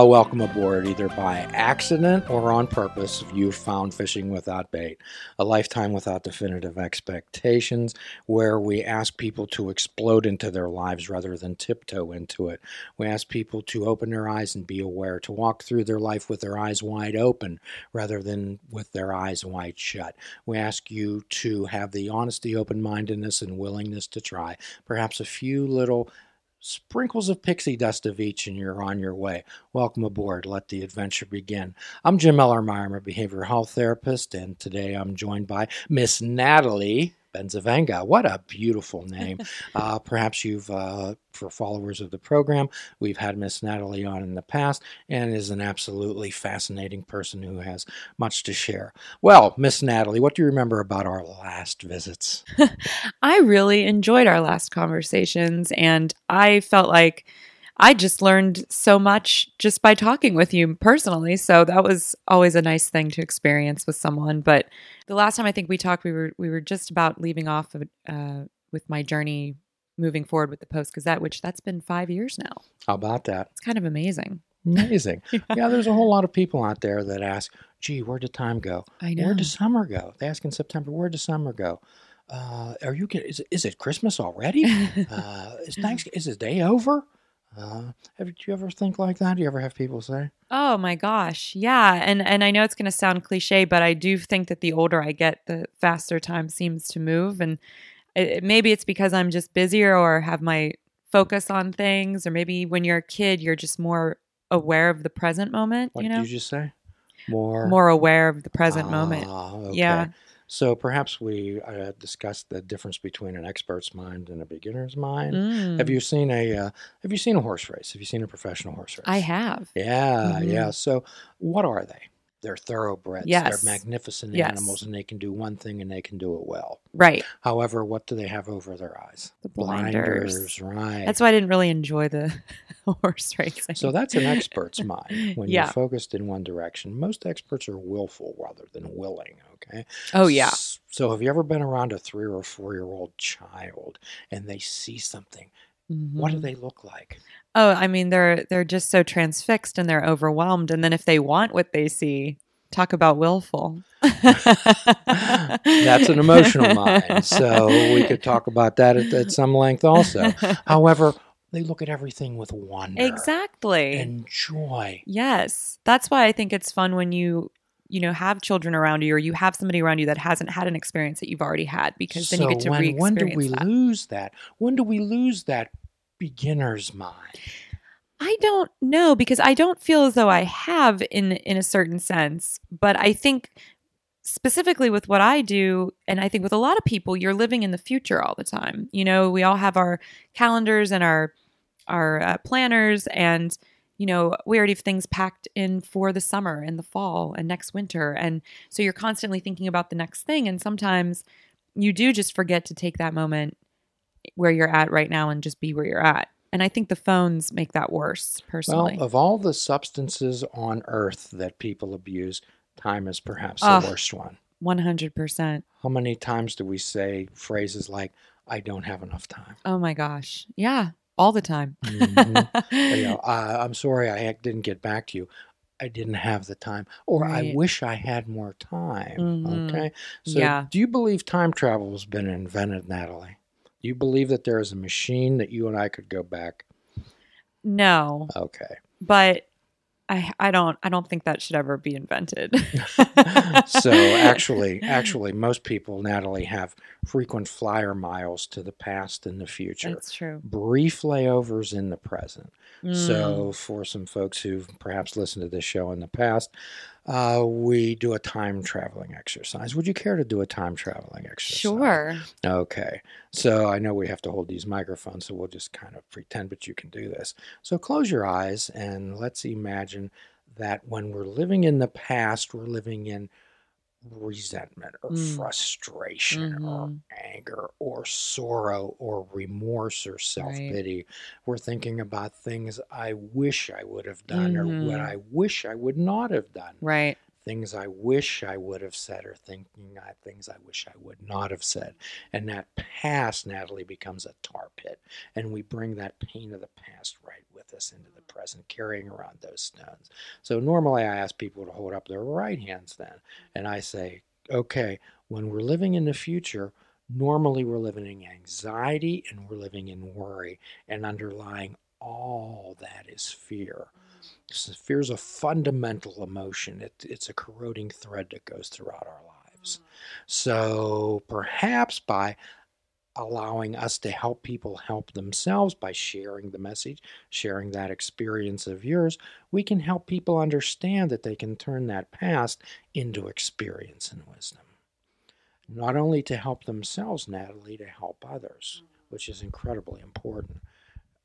Well, welcome aboard, either by accident or on purpose. If you found Fishing Without Bait, a lifetime without definitive expectations, where we ask people to explode into their lives rather than tiptoe into it. We ask people to open their eyes and be aware, to walk through their life with their eyes wide open rather than with their eyes wide shut. We ask you to have the honesty, open mindedness, and willingness to try perhaps a few little sprinkles of pixie dust of each and you're on your way. Welcome aboard. Let the adventure begin. I'm Jim Ellermeyer. I'm a behavioral health therapist, and today I'm joined by Miss Natalie Bencivenga. What a beautiful name. Uh, perhaps you've, uh, for followers of the program, we've had Miss Natalie on in the past and is an absolutely fascinating person who has much to share. Well, Miss Natalie, what do you remember about our last visits? I really enjoyed our last conversations, and I felt like I just learned so much just by talking with you personally. So that was always a nice thing to experience with someone. But the last time I think we talked, we were we were just about leaving off of, uh, with my journey moving forward with the Post Gazette, which that's been five years now. How about that? It's kind of amazing. Amazing. yeah, there's a whole lot of people out there that ask, gee, where did time go? I know. Where'd the summer go? They ask in September, where'd the summer go? Uh, are you get, is, it Christmas already? uh, is thanks is the day over? Uh, have you, do you ever think like that? Do you ever have people say? Oh my gosh. Yeah. And and I know it's going to sound cliche, but I do think that the older I get, the faster time seems to move and it, maybe it's because I'm just busier or have my focus on things or maybe when you're a kid you're just more aware of the present moment, What you know? did you just say? More. More aware of the present moment. Ah, okay. Yeah. So perhaps we uh, discussed the difference between an expert's mind and a beginner's mind. Mm. Have you seen a uh, Have you seen a horse race? Have you seen a professional horse race? I have. Yeah, Mhm. yeah. So, what are they? They're thoroughbreds. Yes. They're magnificent Yes. animals, and they can do one thing and they can do it well. Right. However, what do they have over their eyes? The blinders. right? That's why I didn't really enjoy the horse racing. so that's an expert's mind when Yeah. you're focused in one direction. Most experts are willful rather than willing. Okay. Oh yeah. So, have you ever been around a three or four year old child and they see something? What do Mhm. they look like? Oh, I mean they're they're just so transfixed and they're overwhelmed and then if they want what they see, talk about willful. That's an emotional mind. So we could talk about that at, at some length also. However, they look at everything with wonder exactly. and joy. yes. That's why I think it's fun when you you know have children around you or you have somebody around you that hasn't had an experience that you've already had because then so you get to re-experience when do we that. lose that? When do we lose that beginner's mind? I don't know because I don't feel as though I have in in a certain sense, but I think specifically with what I do and I think with a lot of people you're living in the future all the time. You know, we all have our calendars and our our uh, planners and you know, we already have things packed in for the summer and the fall and next winter and so you're constantly thinking about the next thing and sometimes you do just forget to take that moment where you're at right now and just be where you're at. And I think the phones make that worse, personally. Well, of all the substances on earth that people abuse, time is perhaps the worst one. 100%. How many times do we say phrases like, I don't have enough time? Oh my gosh. Yeah, all the time. Mhm. you know, uh, I'm sorry I didn't get back to you. I didn't have the time, or I wish I had more time. Mhm. Okay, so Yeah. do you believe time travel has been invented, Natalie? Do you believe that there is a machine that you and I could go back? no, Okay, but I I don't I don't think that should ever be invented. so actually, actually, most people, Natalie, have frequent flyer miles to the past and the future. That's true. Brief layovers in the present. Mm. So, for some folks who've perhaps listened to this show in the past, uh, we do a time traveling exercise. Would you care to do a time traveling exercise? sure. Okay. So, I know we have to hold these microphones, so we'll just kind of pretend, but you can do this. So, close your eyes and let's imagine that when we're living in the past, we're living in resentment or Mm. frustration or Mhm. anger or sorrow or remorse or self pity. We're thinking about things I wish I would have done or what Mhm. I wish I would not have done. Right. Things I wish I would have said or thinking I, things I wish I would not have said. And that past, Natalie, becomes a tar pit. And we bring that pain of the past right with us into the present, carrying around those stones. So normally I ask people to hold up their right hands then. And I say, okay, when we're living in the future, normally we're living in anxiety and we're living in worry. And underlying all that is fear. Fear is a fundamental emotion. It, it's a corroding thread that goes throughout our lives. Mm-hmm. So perhaps by allowing us to help people help themselves by sharing the message, sharing that experience of yours, we can help people understand that they can turn that past into experience and wisdom. Not only to help themselves, Natalie, to help others, mm-hmm. which is incredibly important.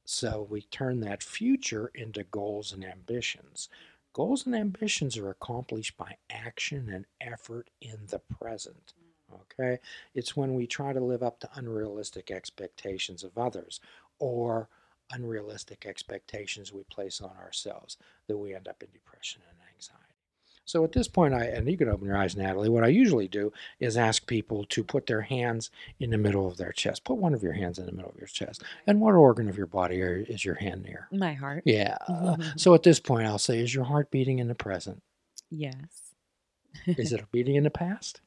So we turn that future into goals and ambitions. Goals and ambitions are accomplished by action and effort in the present. Okay? It's when we try to live up to unrealistic expectations of others or unrealistic expectations we place on ourselves that we end up in depression and. So at this point, I and you can open your eyes, Natalie. What I usually do is ask people to put their hands in the middle of their chest. Put one of your hands in the middle of your chest. And what organ of your body are, is your hand near? My heart. Yeah. Mm-hmm. So at this point, I'll say, is your heart beating in the present? Yes. Is it beating in the past?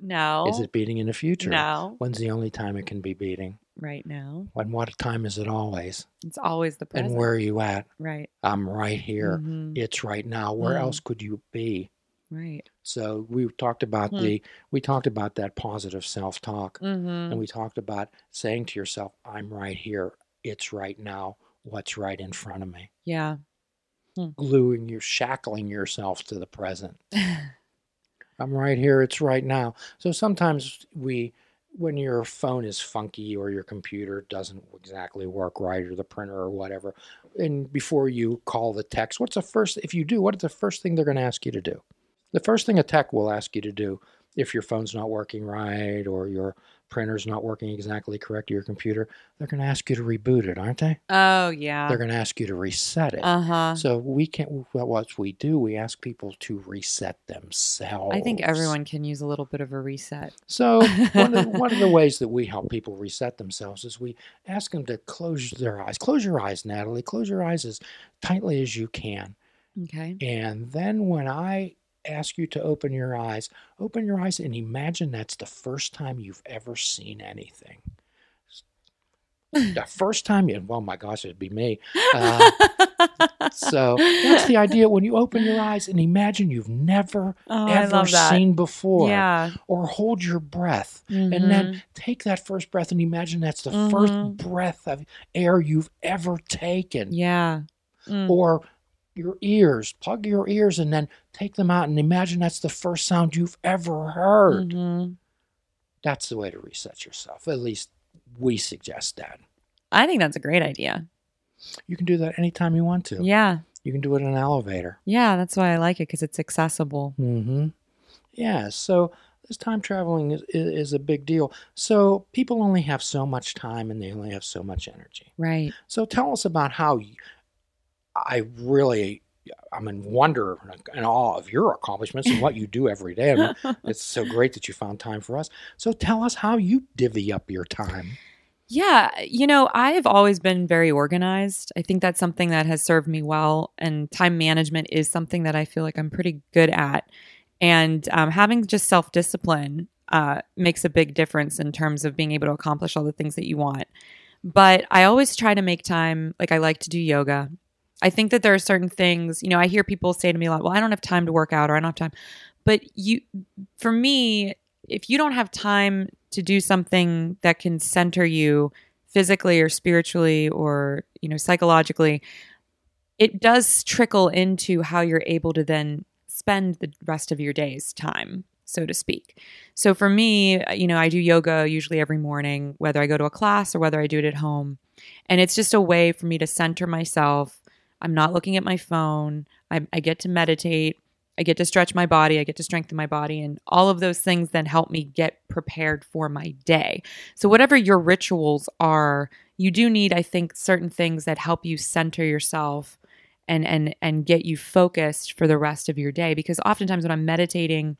No. Is it beating in the future? No. When's the only time it can be beating? Right now. When what time is it always? It's always the present. And where are you at? Right. I'm right here. Mhm. It's right now. Where Mm. else could you be? Right. So we talked about Hmm. the we talked about that positive self-talk Mm-hmm. and we talked about saying to yourself, I'm right here. It's right now. What's right in front of me? Yeah. Gluing you shackling yourself to the present. I'm right here. It's right now. So sometimes we, when your phone is funky or your computer doesn't exactly work right or the printer or whatever, and before you call the text, what's the first, if you do, what is the first thing they're going to ask you to do? The first thing a tech will ask you to do if your phone's not working right or your printer's not working exactly correct or your computer, they're going to ask you to reboot it, aren't they? oh yeah. They're going to ask you to reset it. Uh huh. So we can't. Well, what we do, we ask people to reset themselves. I think everyone can use a little bit of a reset. So one of, one of the ways that we help people reset themselves is we ask them to close their eyes. Close your eyes, Natalie. Close your eyes as tightly as you can. Okay. And then when I ask you to open your eyes, open your eyes and imagine that's the first time you've ever seen anything. The first time you, well, my gosh, it'd be me. Uh, so that's the idea. When you open your eyes and imagine you've never oh, ever seen before, Yeah. or hold your breath and Mhm. then take that first breath and imagine that's the Mhm. first breath of air you've ever taken. Yeah. Mm. Or your ears, plug your ears and then take them out and imagine that's the first sound you've ever heard. Mhm. That's the way to reset yourself. At least we suggest that. I think that's a great idea. You can do that anytime you want to. Yeah. You can do it in an elevator. Yeah. That's why I like it because it's accessible. Mm-hmm. Yeah. So this time traveling is, is a big deal. So people only have so much time and they only have so much energy. Right. So tell us about how you, I really, I'm in wonder and awe of your accomplishments and what you do every day. I mean, it's so great that you found time for us. So tell us how you divvy up your time. Yeah, you know, I've always been very organized. I think that's something that has served me well, and time management is something that I feel like I'm pretty good at. And um, having just self discipline uh, makes a big difference in terms of being able to accomplish all the things that you want. But I always try to make time, like, I like to do yoga. I think that there are certain things, you know, I hear people say to me a lot, well, I don't have time to work out or I don't have time. But you, for me, if you don't have time to do something that can center you physically or spiritually or you know psychologically it does trickle into how you're able to then spend the rest of your day's time so to speak so for me you know i do yoga usually every morning whether i go to a class or whether i do it at home and it's just a way for me to center myself i'm not looking at my phone. I, I get to meditate. I get to stretch my body, I get to strengthen my body, and all of those things then help me get prepared for my day. So, whatever your rituals are, you do need, I think, certain things that help you center yourself and and and get you focused for the rest of your day. Because oftentimes when I'm meditating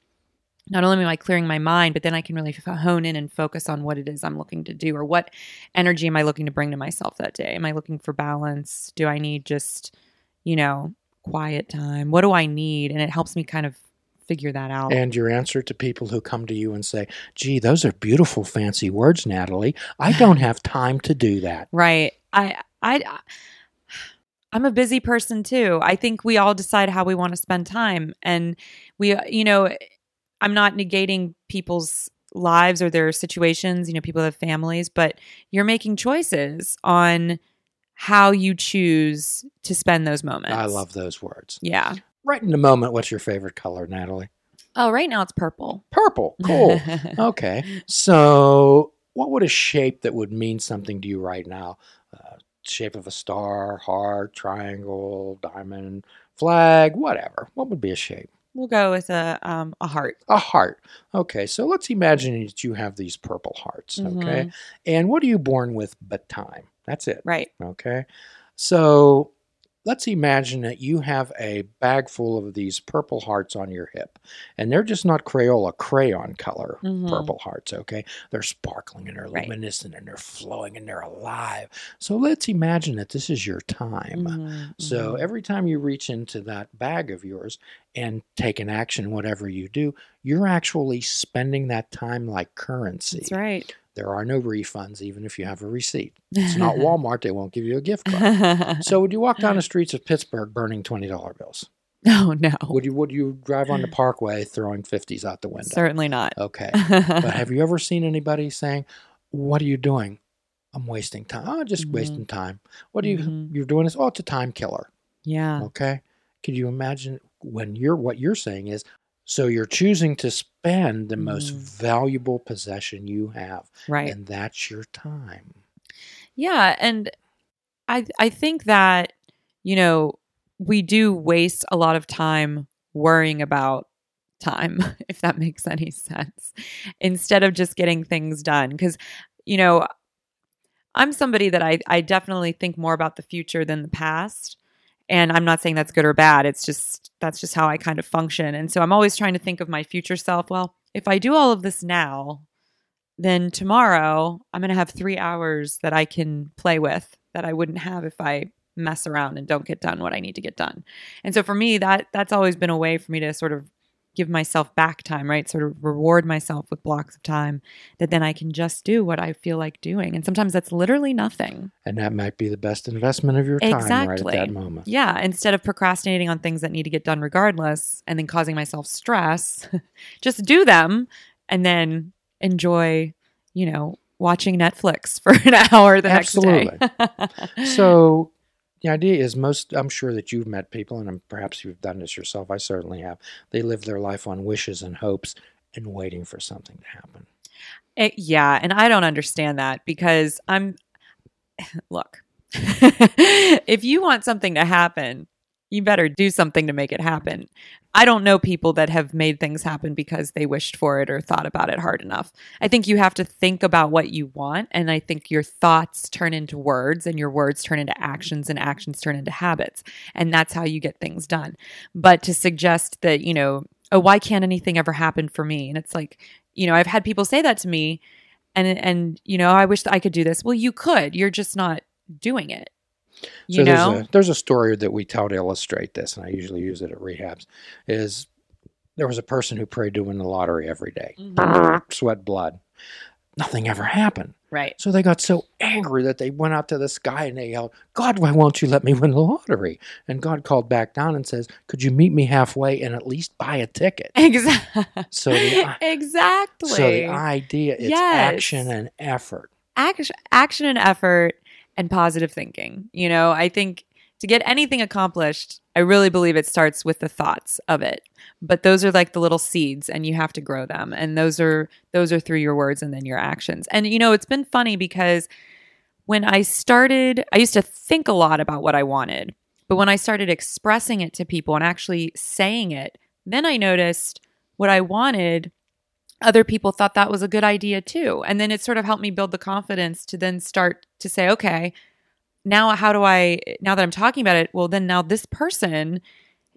not only am I clearing my mind, but then I can really f- hone in and focus on what it is I'm looking to do or what energy am I looking to bring to myself that day? Am I looking for balance? Do I need just, you know, quiet time? What do I need? And it helps me kind of figure that out. And your answer to people who come to you and say, gee, those are beautiful, fancy words, Natalie. I don't have time to do that. Right. I, I, I'm a busy person too. I think we all decide how we want to spend time. And we, uh, you know, I'm not negating people's lives or their situations. You know, people have families, but you're making choices on how you choose to spend those moments. I love those words. Yeah. Right in the moment, what's your favorite color, Natalie? Oh, right now it's purple. Purple. Cool. okay. So, what would a shape that would mean something to you right now? Uh, shape of a star, heart, triangle, diamond, flag, whatever. What would be a shape? We'll go with a um, a heart. A heart. Okay, so let's imagine that you have these purple hearts. Okay, Mhm. and what are you born with but time? That's it. Right. Okay, so let's imagine that you have a bag full of these purple hearts on your hip, and they're just not Crayola crayon color Mhm. purple hearts. Okay, they're sparkling and they're Right. luminescent and they're flowing and they're alive. So let's imagine that this is your time. Mhm, So mhm. every time you reach into that bag of yours and take an action, whatever you do, you're actually spending that time like currency. that's right. There are no refunds, even if you have a receipt. It's not Walmart, they won't give you a gift card. So would you walk down the streets of Pittsburgh burning twenty dollar bills? no, no, Would you would you drive on the parkway throwing fifties out the window? certainly not. Okay. But have you ever seen anybody saying, What are you doing? I'm wasting time. Oh, just Mhm. wasting time. What are you Mhm. you're doing this? Oh, it's a time killer. yeah. Okay. Could you imagine when you're what you're saying is so you're choosing to spend the most Mm. valuable possession you have, Right. and that's your time. Yeah, and I I think that you know we do waste a lot of time worrying about time if that makes any sense instead of just getting things done cuz you know I'm somebody that I I definitely think more about the future than the past and I'm not saying that's good or bad. It's just that's just how I kind of function. And so I'm always trying to think of my future self. Well if I do all of this now then tomorrow I'm going to have three hours that I can play with that I wouldn't have if I mess around and don't get done what I need to get done. And so for me, that that's always been a way for me to sort of give myself back time, right? Sort of reward myself with blocks of time that then I can just do what I feel like doing. And sometimes that's literally nothing. And that might be the best investment of your time right Exactly. at that moment. Yeah. Instead of procrastinating on things that need to get done regardless and then causing myself stress, just do them and then enjoy, you know, watching Netflix for an hour the Absolutely. next day. So the idea is most I'm sure that you've met people and perhaps you've done this yourself. I certainly have. They live their life on wishes and hopes and waiting for something to happen. Eh, yeah, and I don't understand that because I'm look. if you want something to happen, you better do something to make it happen. I don't know people that have made things happen because they wished for it or thought about it hard enough. I think you have to think about what you want and I think your thoughts turn into words and your words turn into actions and actions turn into habits. And that's how you get things done. But to suggest that, you know, oh, why can't anything ever happen for me? And it's like, you know, I've had people say that to me and and you know, I wish I could do this. Well, you could. You're just not doing it. You so know? there's a there's a story that we tell to illustrate this, and I usually use it at rehabs. Is there was a person who prayed to win the lottery every day, Mhm. sweat blood. Nothing ever happened. Right. So they got so angry that they went out to the sky and they yelled, God, why won't you let me win the lottery? And God called back down and says, Could you meet me halfway and at least buy a ticket? Exactly. So the, exactly. so the idea it's Yes. action and effort. action, action and effort and positive thinking. You know, I think to get anything accomplished, I really believe it starts with the thoughts of it. But those are like the little seeds and you have to grow them. And those are those are through your words and then your actions. And you know, it's been funny because when I started, I used to think a lot about what I wanted. But when I started expressing it to people and actually saying it, then I noticed what I wanted other people thought that was a good idea too. And then it sort of helped me build the confidence to then start to say, okay, now how do I now that I'm talking about it, well then now this person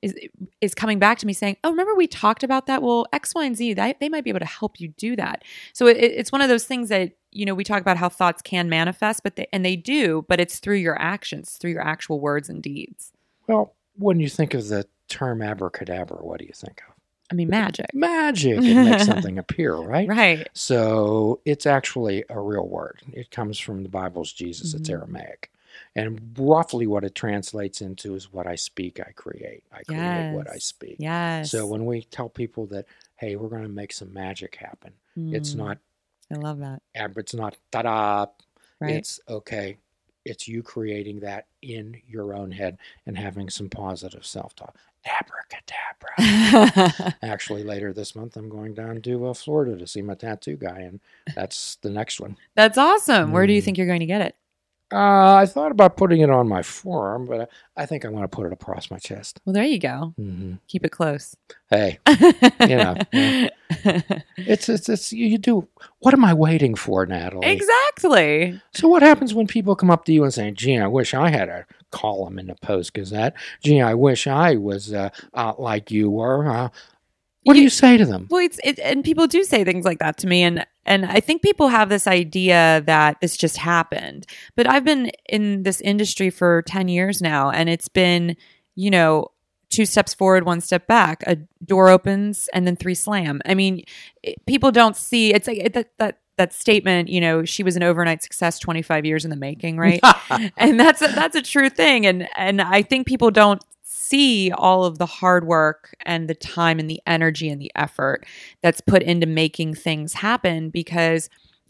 is is coming back to me saying, "Oh, remember we talked about that? Well, X, Y, and Z, they, they might be able to help you do that." So it, it's one of those things that you know we talk about how thoughts can manifest, but they, and they do, but it's through your actions, through your actual words and deeds. Well, when you think of the term abracadabra, what do you think of? I mean, magic, Magic. It makes something appear, right? right? So it's actually a real word. It comes from the Bible's Jesus. It's Mhm. Aramaic. And roughly what it translates into is what I speak, I create. I create what I speak. Yes. So when we tell people that, hey, we're going to make some magic happen, it's Mm, not I love that. it's not ta-da. Right. It's okay. It's you creating that in your own head and having some positive self-talk. Abracadabra. Actually, later this month, I'm going down to uh, Florida to see my tattoo guy, and that's the next one. That's awesome. Where do you Mm. think you're going to get it? Uh, I thought about putting it on my forearm, but I, I think I'm going to put it across my chest. Well, there you go. hmm Keep it close. Hey, you know, yeah. it's, it's it's you do. What am I waiting for, Natalie? exactly. So what happens when people come up to you and say, "Gee, I wish I had a column in the Post Gazette. Gee, I wish I was uh, uh, like you were." Uh, what do You- you say to them? Well, it's it, and people do say things like that to me, and and I think people have this idea that this just happened. But I've been in this industry for ten years now, and it's been, you know, two steps forward, one step back. A door opens, and then three slam. I mean, it, people don't see. It's like it, that that that statement. You know, she was an overnight success, twenty five years in the making, right? and that's a, that's a true thing and and I think people don't see all of the hard work and the time and the energy and the effort that's put into making things happen because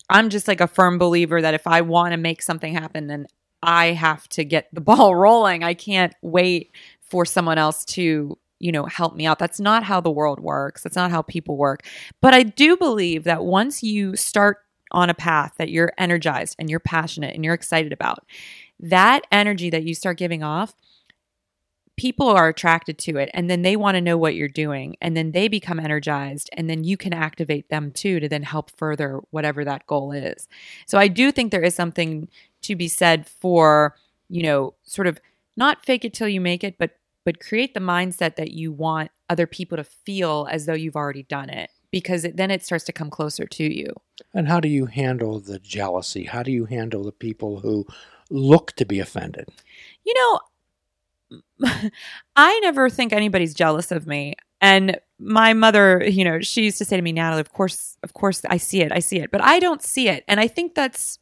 I'm just like a firm believer that if I want to make something happen then I have to get the ball rolling. I can't wait for someone else to you know help me out. That's not how the world works. That's not how people work. But i do believe that once you start on a path that you're energized and you're passionate and you're excited about that energy that you start giving off people are attracted to it and then they want to know what you're doing and then they become energized and then you can activate them too to then help further whatever that goal is so i do think there is something to be said for you know sort of not fake it till you make it but but create the mindset that you want other people to feel as though you've already done it because it, then it starts to come closer to you And how do you handle the jealousy? How do you handle the people who look to be offended? You know, I never think anybody's jealous of me. And my mother, you know, she used to say to me, Natalie, of course, of course, I see it, I see it, but I don't see it. And I think that's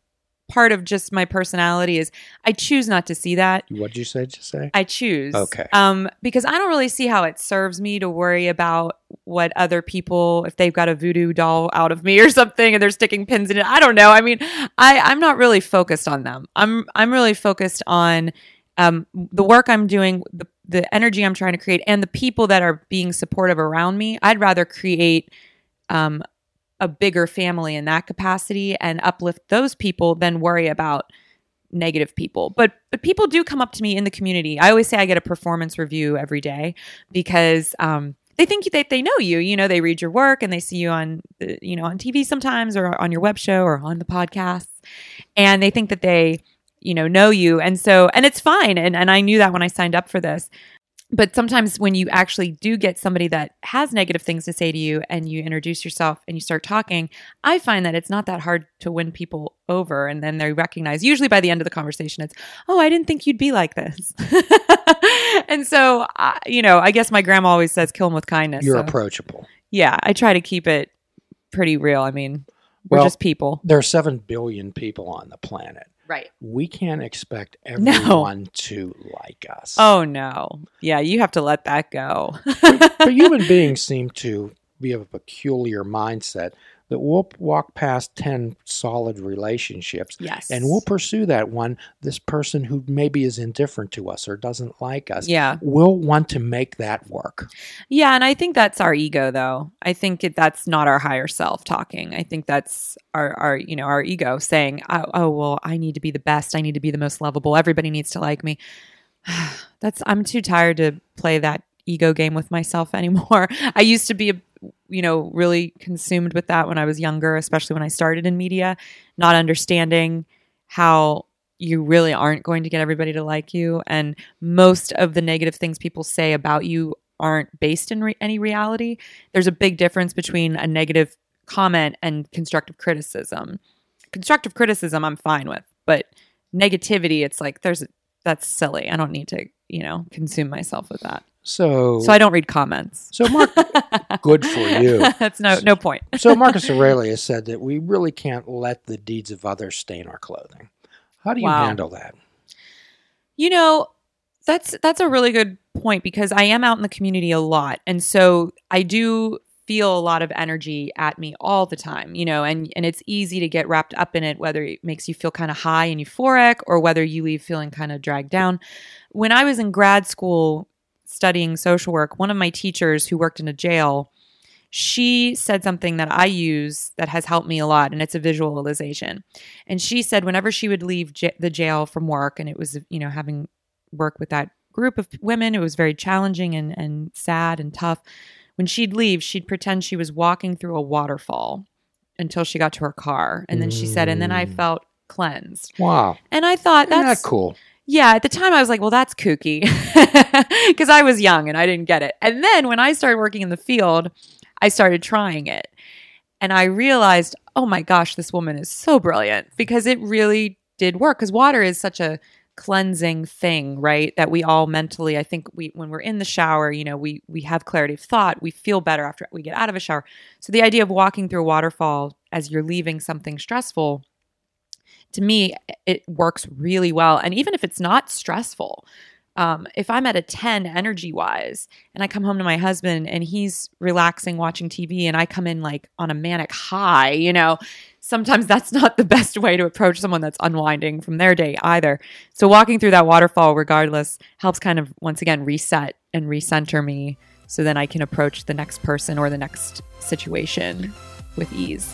part of just my personality is I choose not to see that. What did you say? Just say. I choose. Okay. Um, because I don't really see how it serves me to worry about what other people, if they've got a voodoo doll out of me or something and they're sticking pins in it. I don't know. I mean, I, I'm not really focused on them. I'm I'm really focused on um, the work I'm doing, the the energy I'm trying to create, and the people that are being supportive around me. I'd rather create um, a bigger family in that capacity and uplift those people than worry about negative people. But but people do come up to me in the community. I always say I get a performance review every day because um, they think that they know you. You know, they read your work and they see you on you know on TV sometimes or on your web show or on the podcasts, and they think that they you know know you. And so and it's fine. And and I knew that when I signed up for this. But sometimes when you actually do get somebody that has negative things to say to you and you introduce yourself and you start talking, I find that it's not that hard to win people over. And then they recognize, usually by the end of the conversation, it's, oh, I didn't think you'd be like this. and so, I, you know, I guess my grandma always says, kill them with kindness. You're So, approachable. yeah, I try to keep it pretty real. I mean, we're Well- just people. There are seven billion people on the planet. Right. We can't expect No. everyone to like us. Oh, no. Yeah, you have to let that go. but human beings seem to be of a peculiar mindset that we'll walk past 10 solid relationships yes. and we'll pursue that one this person who maybe is indifferent to us or doesn't like us Yeah. We'll want to make that work Yeah, and I think that's our ego though. I think it, that's not our higher self talking. I think that's our our you know, our ego saying, "Oh, oh well, I need to be the best. I need to be the most lovable. Everybody needs to like me." that's I'm too tired to play that ego game with myself anymore. I used to be you know, really consumed with that when I was younger, especially when I started in media, not understanding how you really aren't going to get everybody to like you. And most of the negative things people say about you aren't based in re- any reality. There's a big difference between a negative comment and constructive criticism. Constructive criticism, I'm fine with, but negativity, it's like there's that's silly. I don't need to, you know, consume myself with that. So, So I don't read comments. so Mark, good for you. that's no no point. So Marcus Aurelius said that we really can't let the deeds of others stain our clothing. How do you Wow. handle that? You know, that's that's a really good point because I am out in the community a lot. And so I do feel a lot of energy at me all the time, you know, and and it's easy to get wrapped up in it whether it makes you feel kind of high and euphoric or whether you leave feeling kind of dragged down. When I was in grad school studying social work, one of my teachers who worked in a jail she said something that I use that has helped me a lot, and it's a visualization. And she said whenever she would leave j- the jail from work, and it was, you know, having work with that group of women, it was very challenging and, and sad and tough. When she'd leave, she'd pretend she was walking through a waterfall until she got to her car. And then she said, and then I Mm. felt cleansed. Wow, And I thought that's that cool? Yeah, at the time I was like, well, that's kooky because I was young and I didn't get it. And then when I started working in the field, I started trying it. And I realized, oh my gosh, this woman is so brilliant because it really did work. Because water is such a cleansing thing, right? That we all mentally, I think we when we're in the shower, you know, we we have clarity of thought, we feel better after we get out of a shower. So the idea of walking through a waterfall as you're leaving something stressful to me it works really well. And even if it's not stressful um, if i'm at a 10 energy wise and i come home to my husband and he's relaxing watching tv and i come in like on a manic high you know sometimes that's not the best way to approach someone that's unwinding from their day either. So walking through that waterfall regardless helps kind of once again reset and recenter me so then i can approach the next person or the next situation with ease